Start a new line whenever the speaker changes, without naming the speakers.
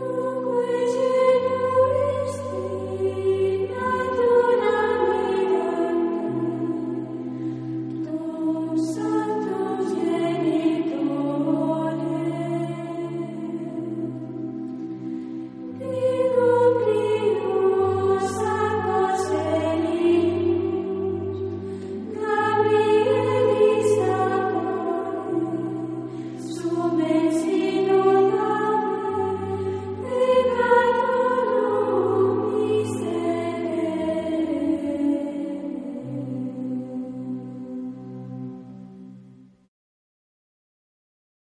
Oh.